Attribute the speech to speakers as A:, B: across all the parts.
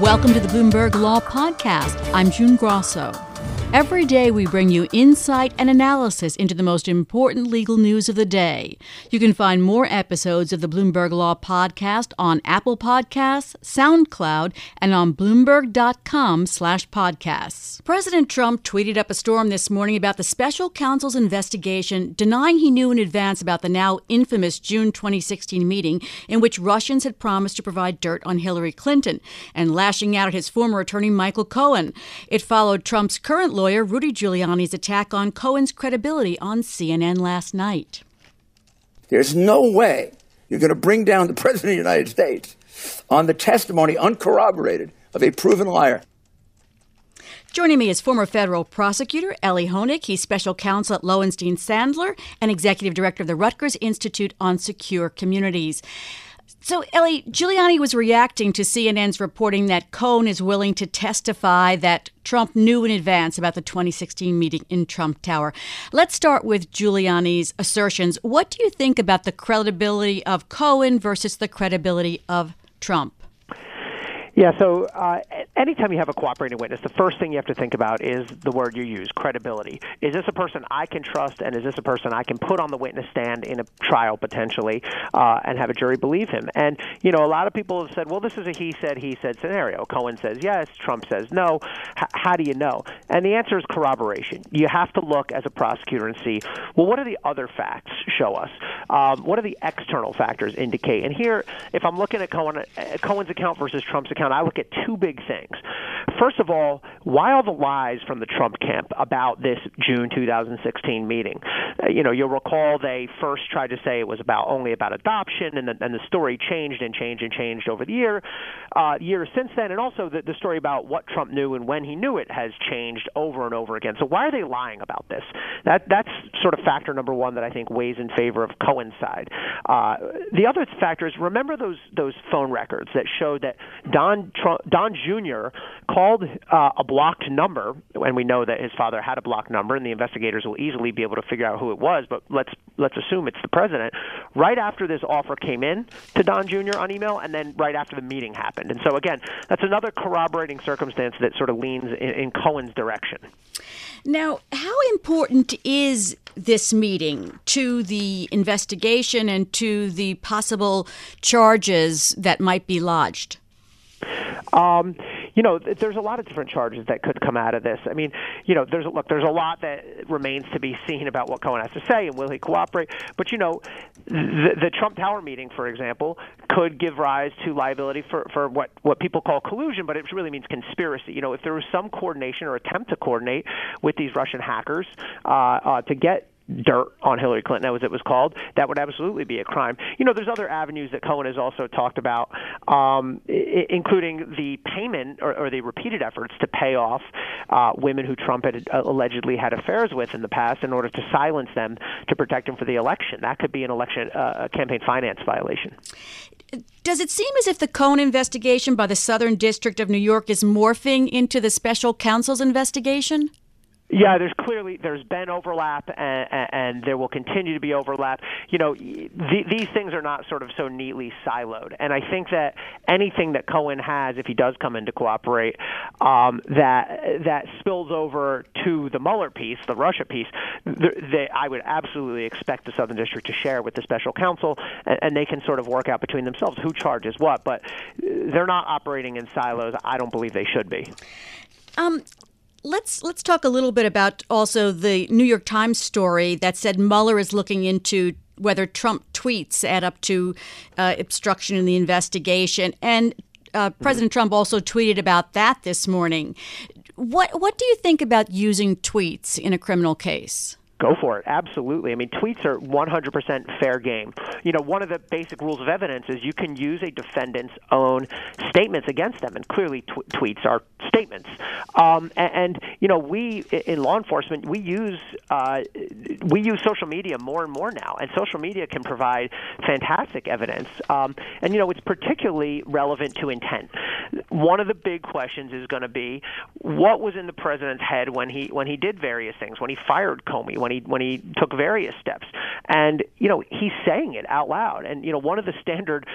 A: Welcome to the Bloomberg Law Podcast. I'm June Grosso. Every day, we bring you insight and analysis into the most important legal news of the day. You can find more episodes of the Bloomberg Law Podcast on Apple Podcasts, SoundCloud, and on Bloomberg.com/podcasts. President Trump tweeted up a storm this morning about the special counsel's investigation, denying he knew in advance about the now infamous June 2016 meeting in which Russians had promised to provide dirt on Hillary Clinton, and lashing out at his former attorney Michael Cohen. It followed Trump's current lawyer Rudy Giuliani's attack on Cohen's credibility on CNN last night.
B: There's no way you're going to bring down the President of the United States on the testimony, uncorroborated, of a proven liar.
A: Joining me is former federal prosecutor Elie Honig. He's special counsel at Lowenstein Sandler and executive director of the Rutgers Institute on Secure Communities. So, Elie, Giuliani was reacting to CNN's reporting that Cohen is willing to testify that Trump knew in advance about the 2016 meeting in Trump Tower. Let's start with Giuliani's assertions. What do you think about the credibility of Cohen versus the credibility of Trump?
C: Yeah, so uh, anytime you have a cooperating witness, the first thing you have to think about is the word you use, credibility. Is this a person I can trust, and is this a person I can put on the witness stand in a trial potentially uh, and have a jury believe him? And, you know, a lot of people have said, well, this is a he said, he said scenario. Cohen says yes, Trump says no. H- how do you know? And the answer is corroboration. You have to look as a prosecutor and see, well, what are the other facts show us? Um, what are the external factors indicate? And here, if I'm looking at Cohen, uh, Cohen's account versus Trump's account, I look at two big things. First of all, why all the lies from the Trump camp about this June 2016 meeting? Uh, you know, you'll recall they first tried to say it was about only about adoption, and the, and the story changed and changed and changed over the year, uh, years since then, and also the, the story about what Trump knew and when he knew it has changed over and over again. So why are they lying about this? That that's sort of factor number one that I think weighs in favor of Cohen's side. Uh, the other factor is remember those those phone records that showed that Don Trump, Don Jr. called uh, a blocked number, and we know that his father had a blocked number, and the investigators will easily be able to figure out who it was. But let's let's assume it's the president. Right after this offer came in to Don Jr. on email, and then right after the meeting happened. And so again, that's another corroborating circumstance that sort of leans in, in Cohen's direction.
A: Now, how important is this meeting to the investigation and to the possible charges that might be lodged?
C: Um, you know, there's a lot of different charges that could come out of this. I mean, you know, there's look, there's a lot that remains to be seen about what Cohen has to say and will he cooperate. But you know, the, the Trump Tower meeting, for example, could give rise to liability for for what what people call collusion, but it really means conspiracy. You know, if there was some coordination or attempt to coordinate with these Russian hackers uh, uh, to get dirt on Hillary Clinton, as it was called, that would absolutely be a crime. You know, there's other avenues that Cohen has also talked about, um, I- including the payment or, or, the repeated efforts to pay off uh, women who Trump had uh, allegedly had affairs with in the past in order to silence them to protect him for the election. That could be an election uh, campaign finance violation.
A: Does it seem as if the Cohen investigation by the Southern District of New York is morphing into the special counsel's investigation?
C: Yeah, there's clearly there's been overlap, and, and there will continue to be overlap. You know, the, these things are not sort of so neatly siloed, and I think that anything that Cohen has, if he does come in to cooperate, um, that that spills over to the Mueller piece, the Russia piece, they, I would absolutely expect the Southern District to share with the special counsel, and, and they can sort of work out between themselves who charges what. But they're not operating in silos. I don't believe they should be.
A: Um, Let's let's talk a little bit about also the New York Times story that said Mueller is looking into whether Trump tweets add up to uh, obstruction in the investigation, and uh. President Trump also tweeted about that this morning. What what do you think about using tweets in a criminal case?
C: Go for it. Absolutely. I mean, tweets are 100% fair game. You know, one of the basic rules of evidence is you can use a defendant's own statements against them, and clearly tw- tweets are statements. Um, and, and, you know, we in law enforcement we use uh, we use social media more and more now, and social media can provide fantastic evidence. Um, and you know, it's particularly relevant to intent. one of the big questions is going to be what was in the president's head when he when he did various things, when he fired Comey, when he when he took various steps, and you know he's saying it out loud. And you know one of the standard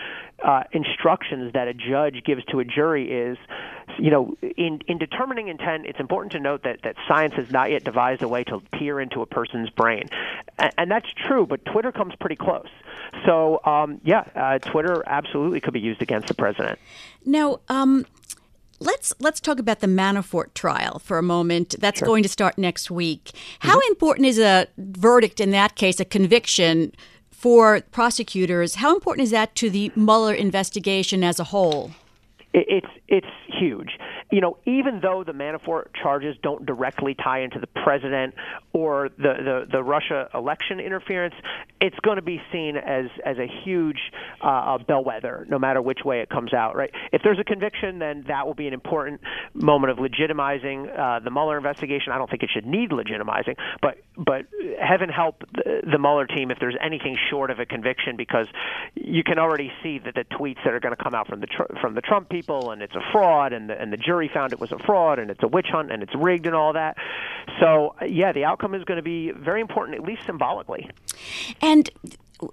C: uh, instructions that a judge gives to a jury is, you know, in in determining intent, it's important to note that that science has not yet devised a way to peer into a person's brain, and, and that's true. But Twitter comes pretty close. So um, yeah, uh, Twitter absolutely could be used against the president.
A: Now, um, let's let's talk about the Manafort trial for a moment. That's sure. going to start next week. How mm-hmm. important is a verdict in that case, a conviction for prosecutors? How important is that to the Mueller investigation as a whole?
C: It's it's huge you know, even though the Manafort charges don't directly tie into the president or the, the, the Russia election interference, it's going to be seen as, as a huge uh, bellwether, no matter which way it comes out, right? If there's a conviction, then that will be an important moment of legitimizing uh, the Mueller investigation. I don't think it should need legitimizing, but but heaven help the, the Mueller team if there's anything short of a conviction, because you can already see that the tweets that are going to come out from the from the Trump people, and it's a fraud, and the, and the jury jury found it was a fraud and it's a witch hunt and it's rigged and all that. So, yeah, the outcome is going to be very important, at least symbolically.
A: And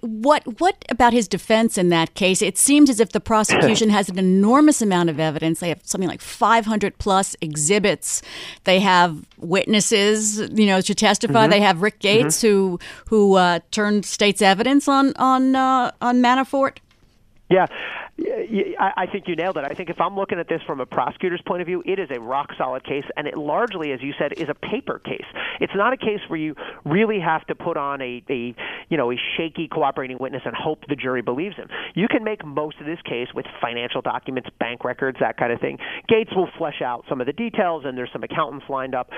A: what what about his defense in that case? It seems as if the prosecution has an enormous amount of evidence. They have something like 500 plus exhibits. They have witnesses, you know, to testify. Mm-hmm. They have Rick Gates, mm-hmm. who who uh, turned state's evidence on on uh, on Manafort.
C: Yeah, I think you nailed it. I think if I'm looking at this from a prosecutor's point of view, it is a rock solid case, and it largely, as you said, is a paper case. It's not a case where you really have to put on a, a you know a shaky cooperating witness and hope the jury believes him. You can make most of this case with financial documents, bank records, that kind of thing. Gates will flesh out some of the details, and there's some accountants lined up,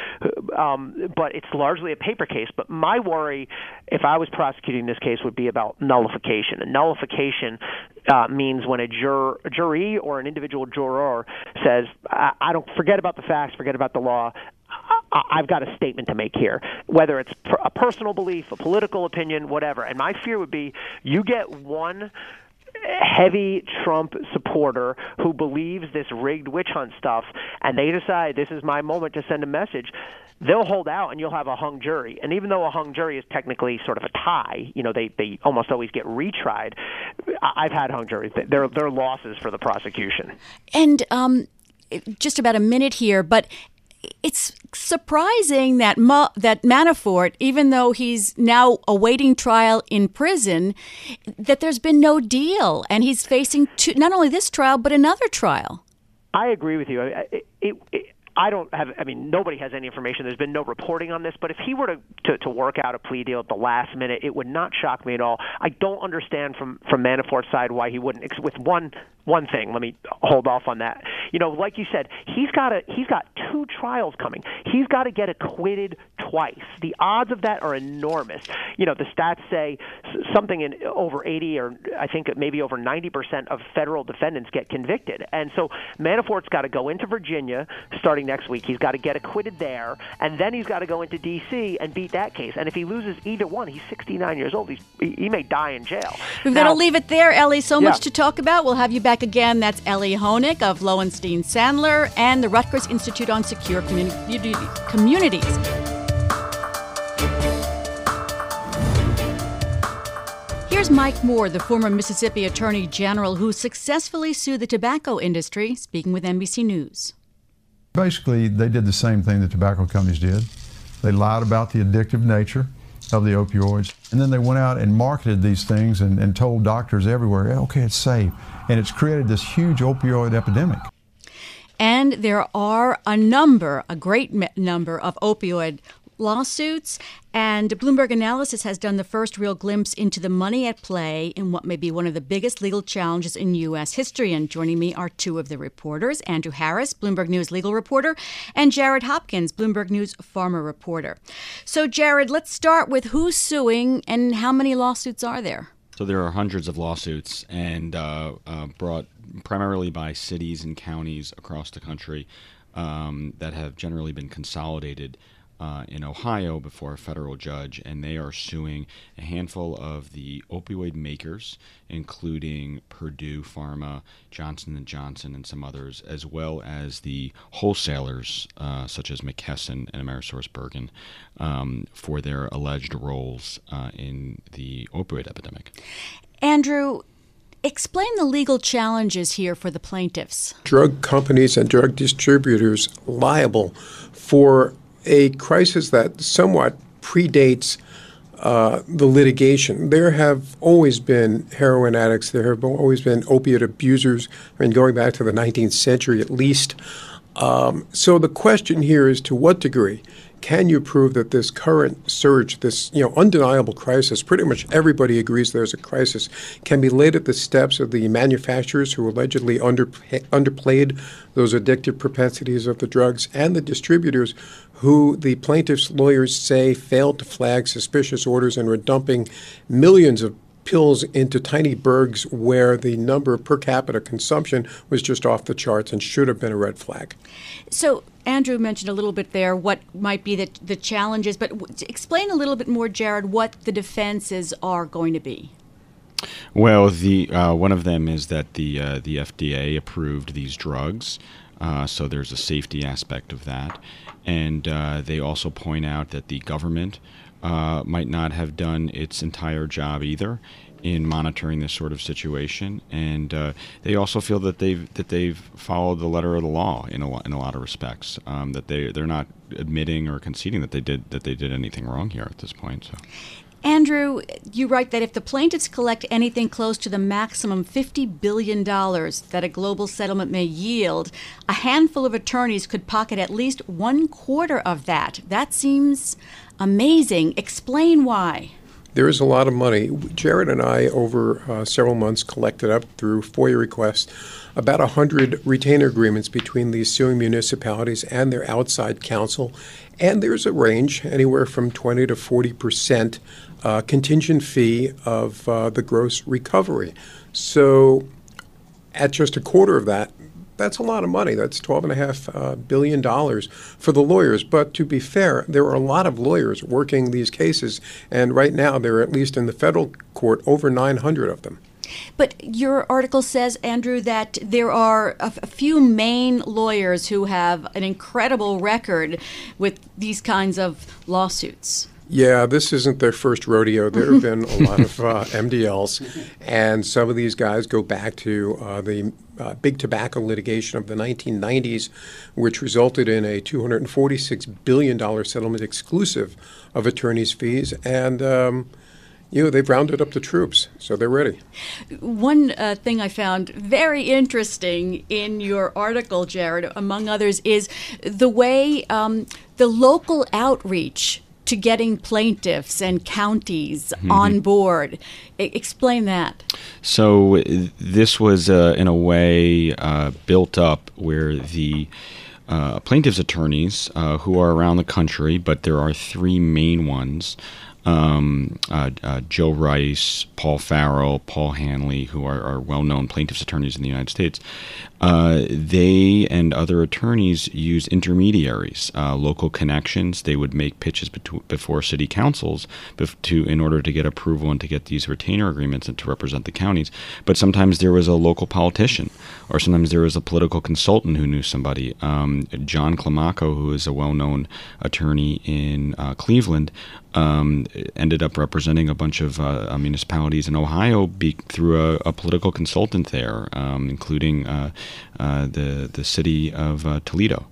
C: um, but it's largely a paper case. But my worry, if I was prosecuting this case, would be about nullification. And nullification uh, means when a, jur- jury or an individual juror says, I-, I don't forget about the facts, forget about the law. I've got a statement to make here, whether it's a personal belief, a political opinion, whatever. And my fear would be you get one heavy Trump supporter who believes this rigged witch hunt stuff, and they decide this is my moment to send a message, they'll hold out and you'll have a hung jury. And even though a hung jury is technically sort of a tie, you know, they, they almost always get retried. I've had hung juries. They're, they're losses for the prosecution.
A: And um, just about a minute here, but it's surprising that Ma- that Manafort, even though he's now awaiting trial in prison, that there's been no deal, and he's facing two, not only this trial but another trial.
C: I agree with you. It, it, it, I don't have. I mean, nobody has any information. There's been no reporting on this. But if he were to, to to work out a plea deal at the last minute, it would not shock me at all. I don't understand from from Manafort's side why he wouldn't. With one one thing, let me hold off on that. You know, like you said, he's got a he's got two trials coming. He's got to get acquitted twice. The odds of that are enormous. You know, the stats say something in over 80 or I think maybe over 90 percent of federal defendants get convicted, and so Manafort's got to go into Virginia starting next week. He's got to get acquitted there, and then he's got to go into D.C. and beat that case. And if he loses either one, he's 69 years old. He's, he may die in jail.
A: We've got to leave it there, Elie. So yeah. much to talk about. We'll have you back again. That's Elie Honig of Lowenstein Sandler and the Rutgers Institute on Secure Communi- Communities. Here's Mike Moore, the former Mississippi Attorney General who successfully sued the tobacco industry, speaking with NBC News.
D: Basically, they did the same thing the tobacco companies did. They lied about the addictive nature of the opioids, and then they went out and marketed these things and, and told doctors everywhere, okay, it's safe. And it's created this huge opioid epidemic.
A: And there are a number, a great number of opioid lawsuits, and Bloomberg Analysis has done the first real glimpse into the money at play in what may be one of the biggest legal challenges in U.S. history. And joining me are two of the reporters Andrew Harris, Bloomberg News legal reporter, and Jared Hopkins, Bloomberg News pharma reporter. So, Jared, let's start with who's suing and how many lawsuits are there?
E: So, there are hundreds of lawsuits and uh, uh, brought primarily by cities and counties across the country um, that have generally been consolidated uh, in Ohio before a federal judge, and they are suing a handful of the opioid makers, including Purdue Pharma, Johnson and Johnson, and some others, as well as the wholesalers uh, such as McKesson and AmerisourceBergen, um, for their alleged roles uh, in the opioid epidemic.
A: Andrew, Explain the legal challenges here for the plaintiffs.
F: Drug companies and drug distributors liable for a crisis that somewhat predates uh, the litigation. There have always been heroin addicts. There have always been opiate abusers. I mean, going back to the 19th century at least. Um, so the question here is to what degree can you prove that this current surge, this you know undeniable crisis, pretty much everybody agrees there's a crisis, can be laid at the steps of the manufacturers who allegedly under, underplayed those addictive propensities of the drugs and the distributors who the plaintiffs' lawyers say failed to flag suspicious orders and were dumping millions of pills into tiny burgs where the number per capita consumption was just off the charts and should have been a red flag.
A: So, Andrew mentioned a little bit there what might be the, the challenges, but w- explain a little bit more, Jared, what the defenses are going to be.
E: Well, the uh, one of them is that the uh, the FDA approved these drugs, uh, so there's a safety aspect of that, and uh, they also point out that the government uh, might not have done its entire job either in monitoring this sort of situation, and uh, they also feel that they've that they've followed the letter of the law in a lot, in a lot of respects. Um, that they they're not admitting or conceding that they did that they did anything wrong here at this point. So.
A: Andrew, you write that if the plaintiffs collect anything close to the maximum $50 billion that a global settlement may yield, a handful of attorneys could pocket at least one quarter of that. That seems amazing. Explain why.
F: There is a lot of money. Jared and I, over uh, several months, collected up through FOIA requests about 100 retainer agreements between these suing municipalities and their outside counsel. And there's a range, anywhere from 20 to 40 percent uh, contingent fee of uh, the gross recovery. So, at just a quarter of that, that's a lot of money. That's twelve and a half uh, billion dollars for the lawyers. But to be fair, there are a lot of lawyers working these cases, and right now there are at least in the federal court over 900 of them.
A: But your article says, Andrew, that there are a few main lawyers who have an incredible record with these kinds of lawsuits.
F: Yeah, this isn't their first rodeo. There have been a lot of uh, MDLs, and some of these guys go back to uh, the uh, big tobacco litigation of the 1990s, which resulted in a $246 billion settlement exclusive of attorneys' fees. And um, you know, they've rounded up the troops, so they're ready.
A: One uh, thing I found very interesting in your article, Jared, among others, is the way um, the local outreach to getting plaintiffs and counties mm-hmm. on board. I- explain that.
E: So, this was, uh, in a way, uh, built up where the uh, plaintiffs' attorneys, uh, who are around the country, but there are three main ones um, uh, uh, Joe Rice, Paul Farrell, Paul Hanly, who are, are well known plaintiffs' attorneys in the United States, uh, they and other attorneys use intermediaries, uh, local connections. They would make pitches beto- before city councils bef- to in order to get approval and to get these retainer agreements and to represent the counties. But sometimes there was a local politician, or sometimes there was a political consultant who knew somebody. Um, John Climaco, who is a well-known attorney in uh, Cleveland, um, ended up representing a bunch of uh, municipalities in Ohio be- through a, a, political consultant there, um, including uh, uh, the the city of uh, Toledo.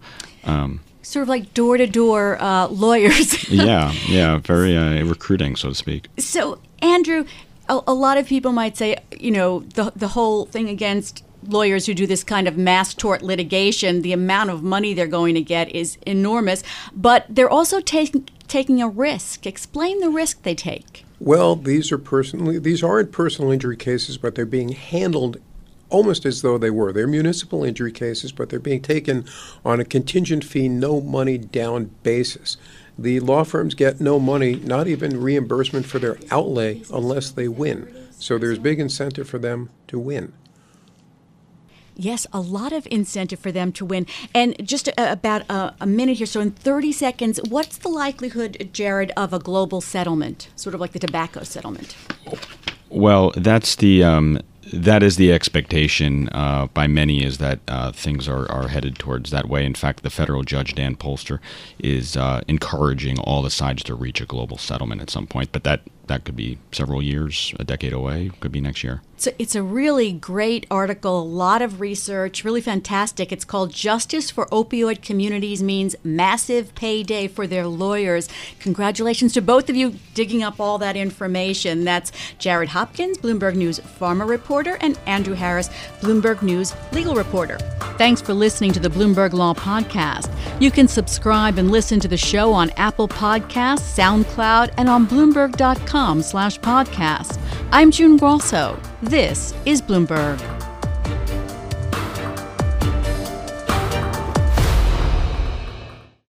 E: Um,
A: sort of like door to door lawyers.
E: yeah, yeah, very uh, recruiting, so to speak.
A: So, Andrew, a, a lot of people might say, you know, the the whole thing against lawyers who do this kind of mass tort litigation, the amount of money they're going to get is enormous, but they're also taking taking a risk. Explain the risk they take.
F: Well, these are personally these aren't personal injury cases, but they're being handled almost as though they were. They're municipal injury cases, but they're being taken on a contingent fee, no money down basis. The law firms get no money, not even reimbursement for their outlay, unless they win. So there's big incentive for them to win.
A: Yes, a lot of incentive for them to win. And just a, about a, a, minute here. So, in 30 seconds, what's the likelihood, Jared, of a global settlement, sort of like the tobacco settlement?
E: Well, that's the. Um, that is the expectation uh, by many is that uh, things are, are headed towards that way. In fact, the federal judge Dan Polster is uh, encouraging all the sides to reach a global settlement at some point, but that that could be several years, a decade away, could be next year.
A: So it's a really great article, a lot of research, really fantastic. It's called Justice for Opioid Communities Means Massive Payday for Their Lawyers. Congratulations to both of you digging up all that information. That's Jared Hopkins, Bloomberg News Pharma reporter, and Andrew Harris, Bloomberg News legal reporter. Thanks for listening to the Bloomberg Law Podcast. You can subscribe and listen to the show on Apple Podcasts, SoundCloud, and on Bloomberg.com slash podcast. I'm June Grosso. This is Bloomberg.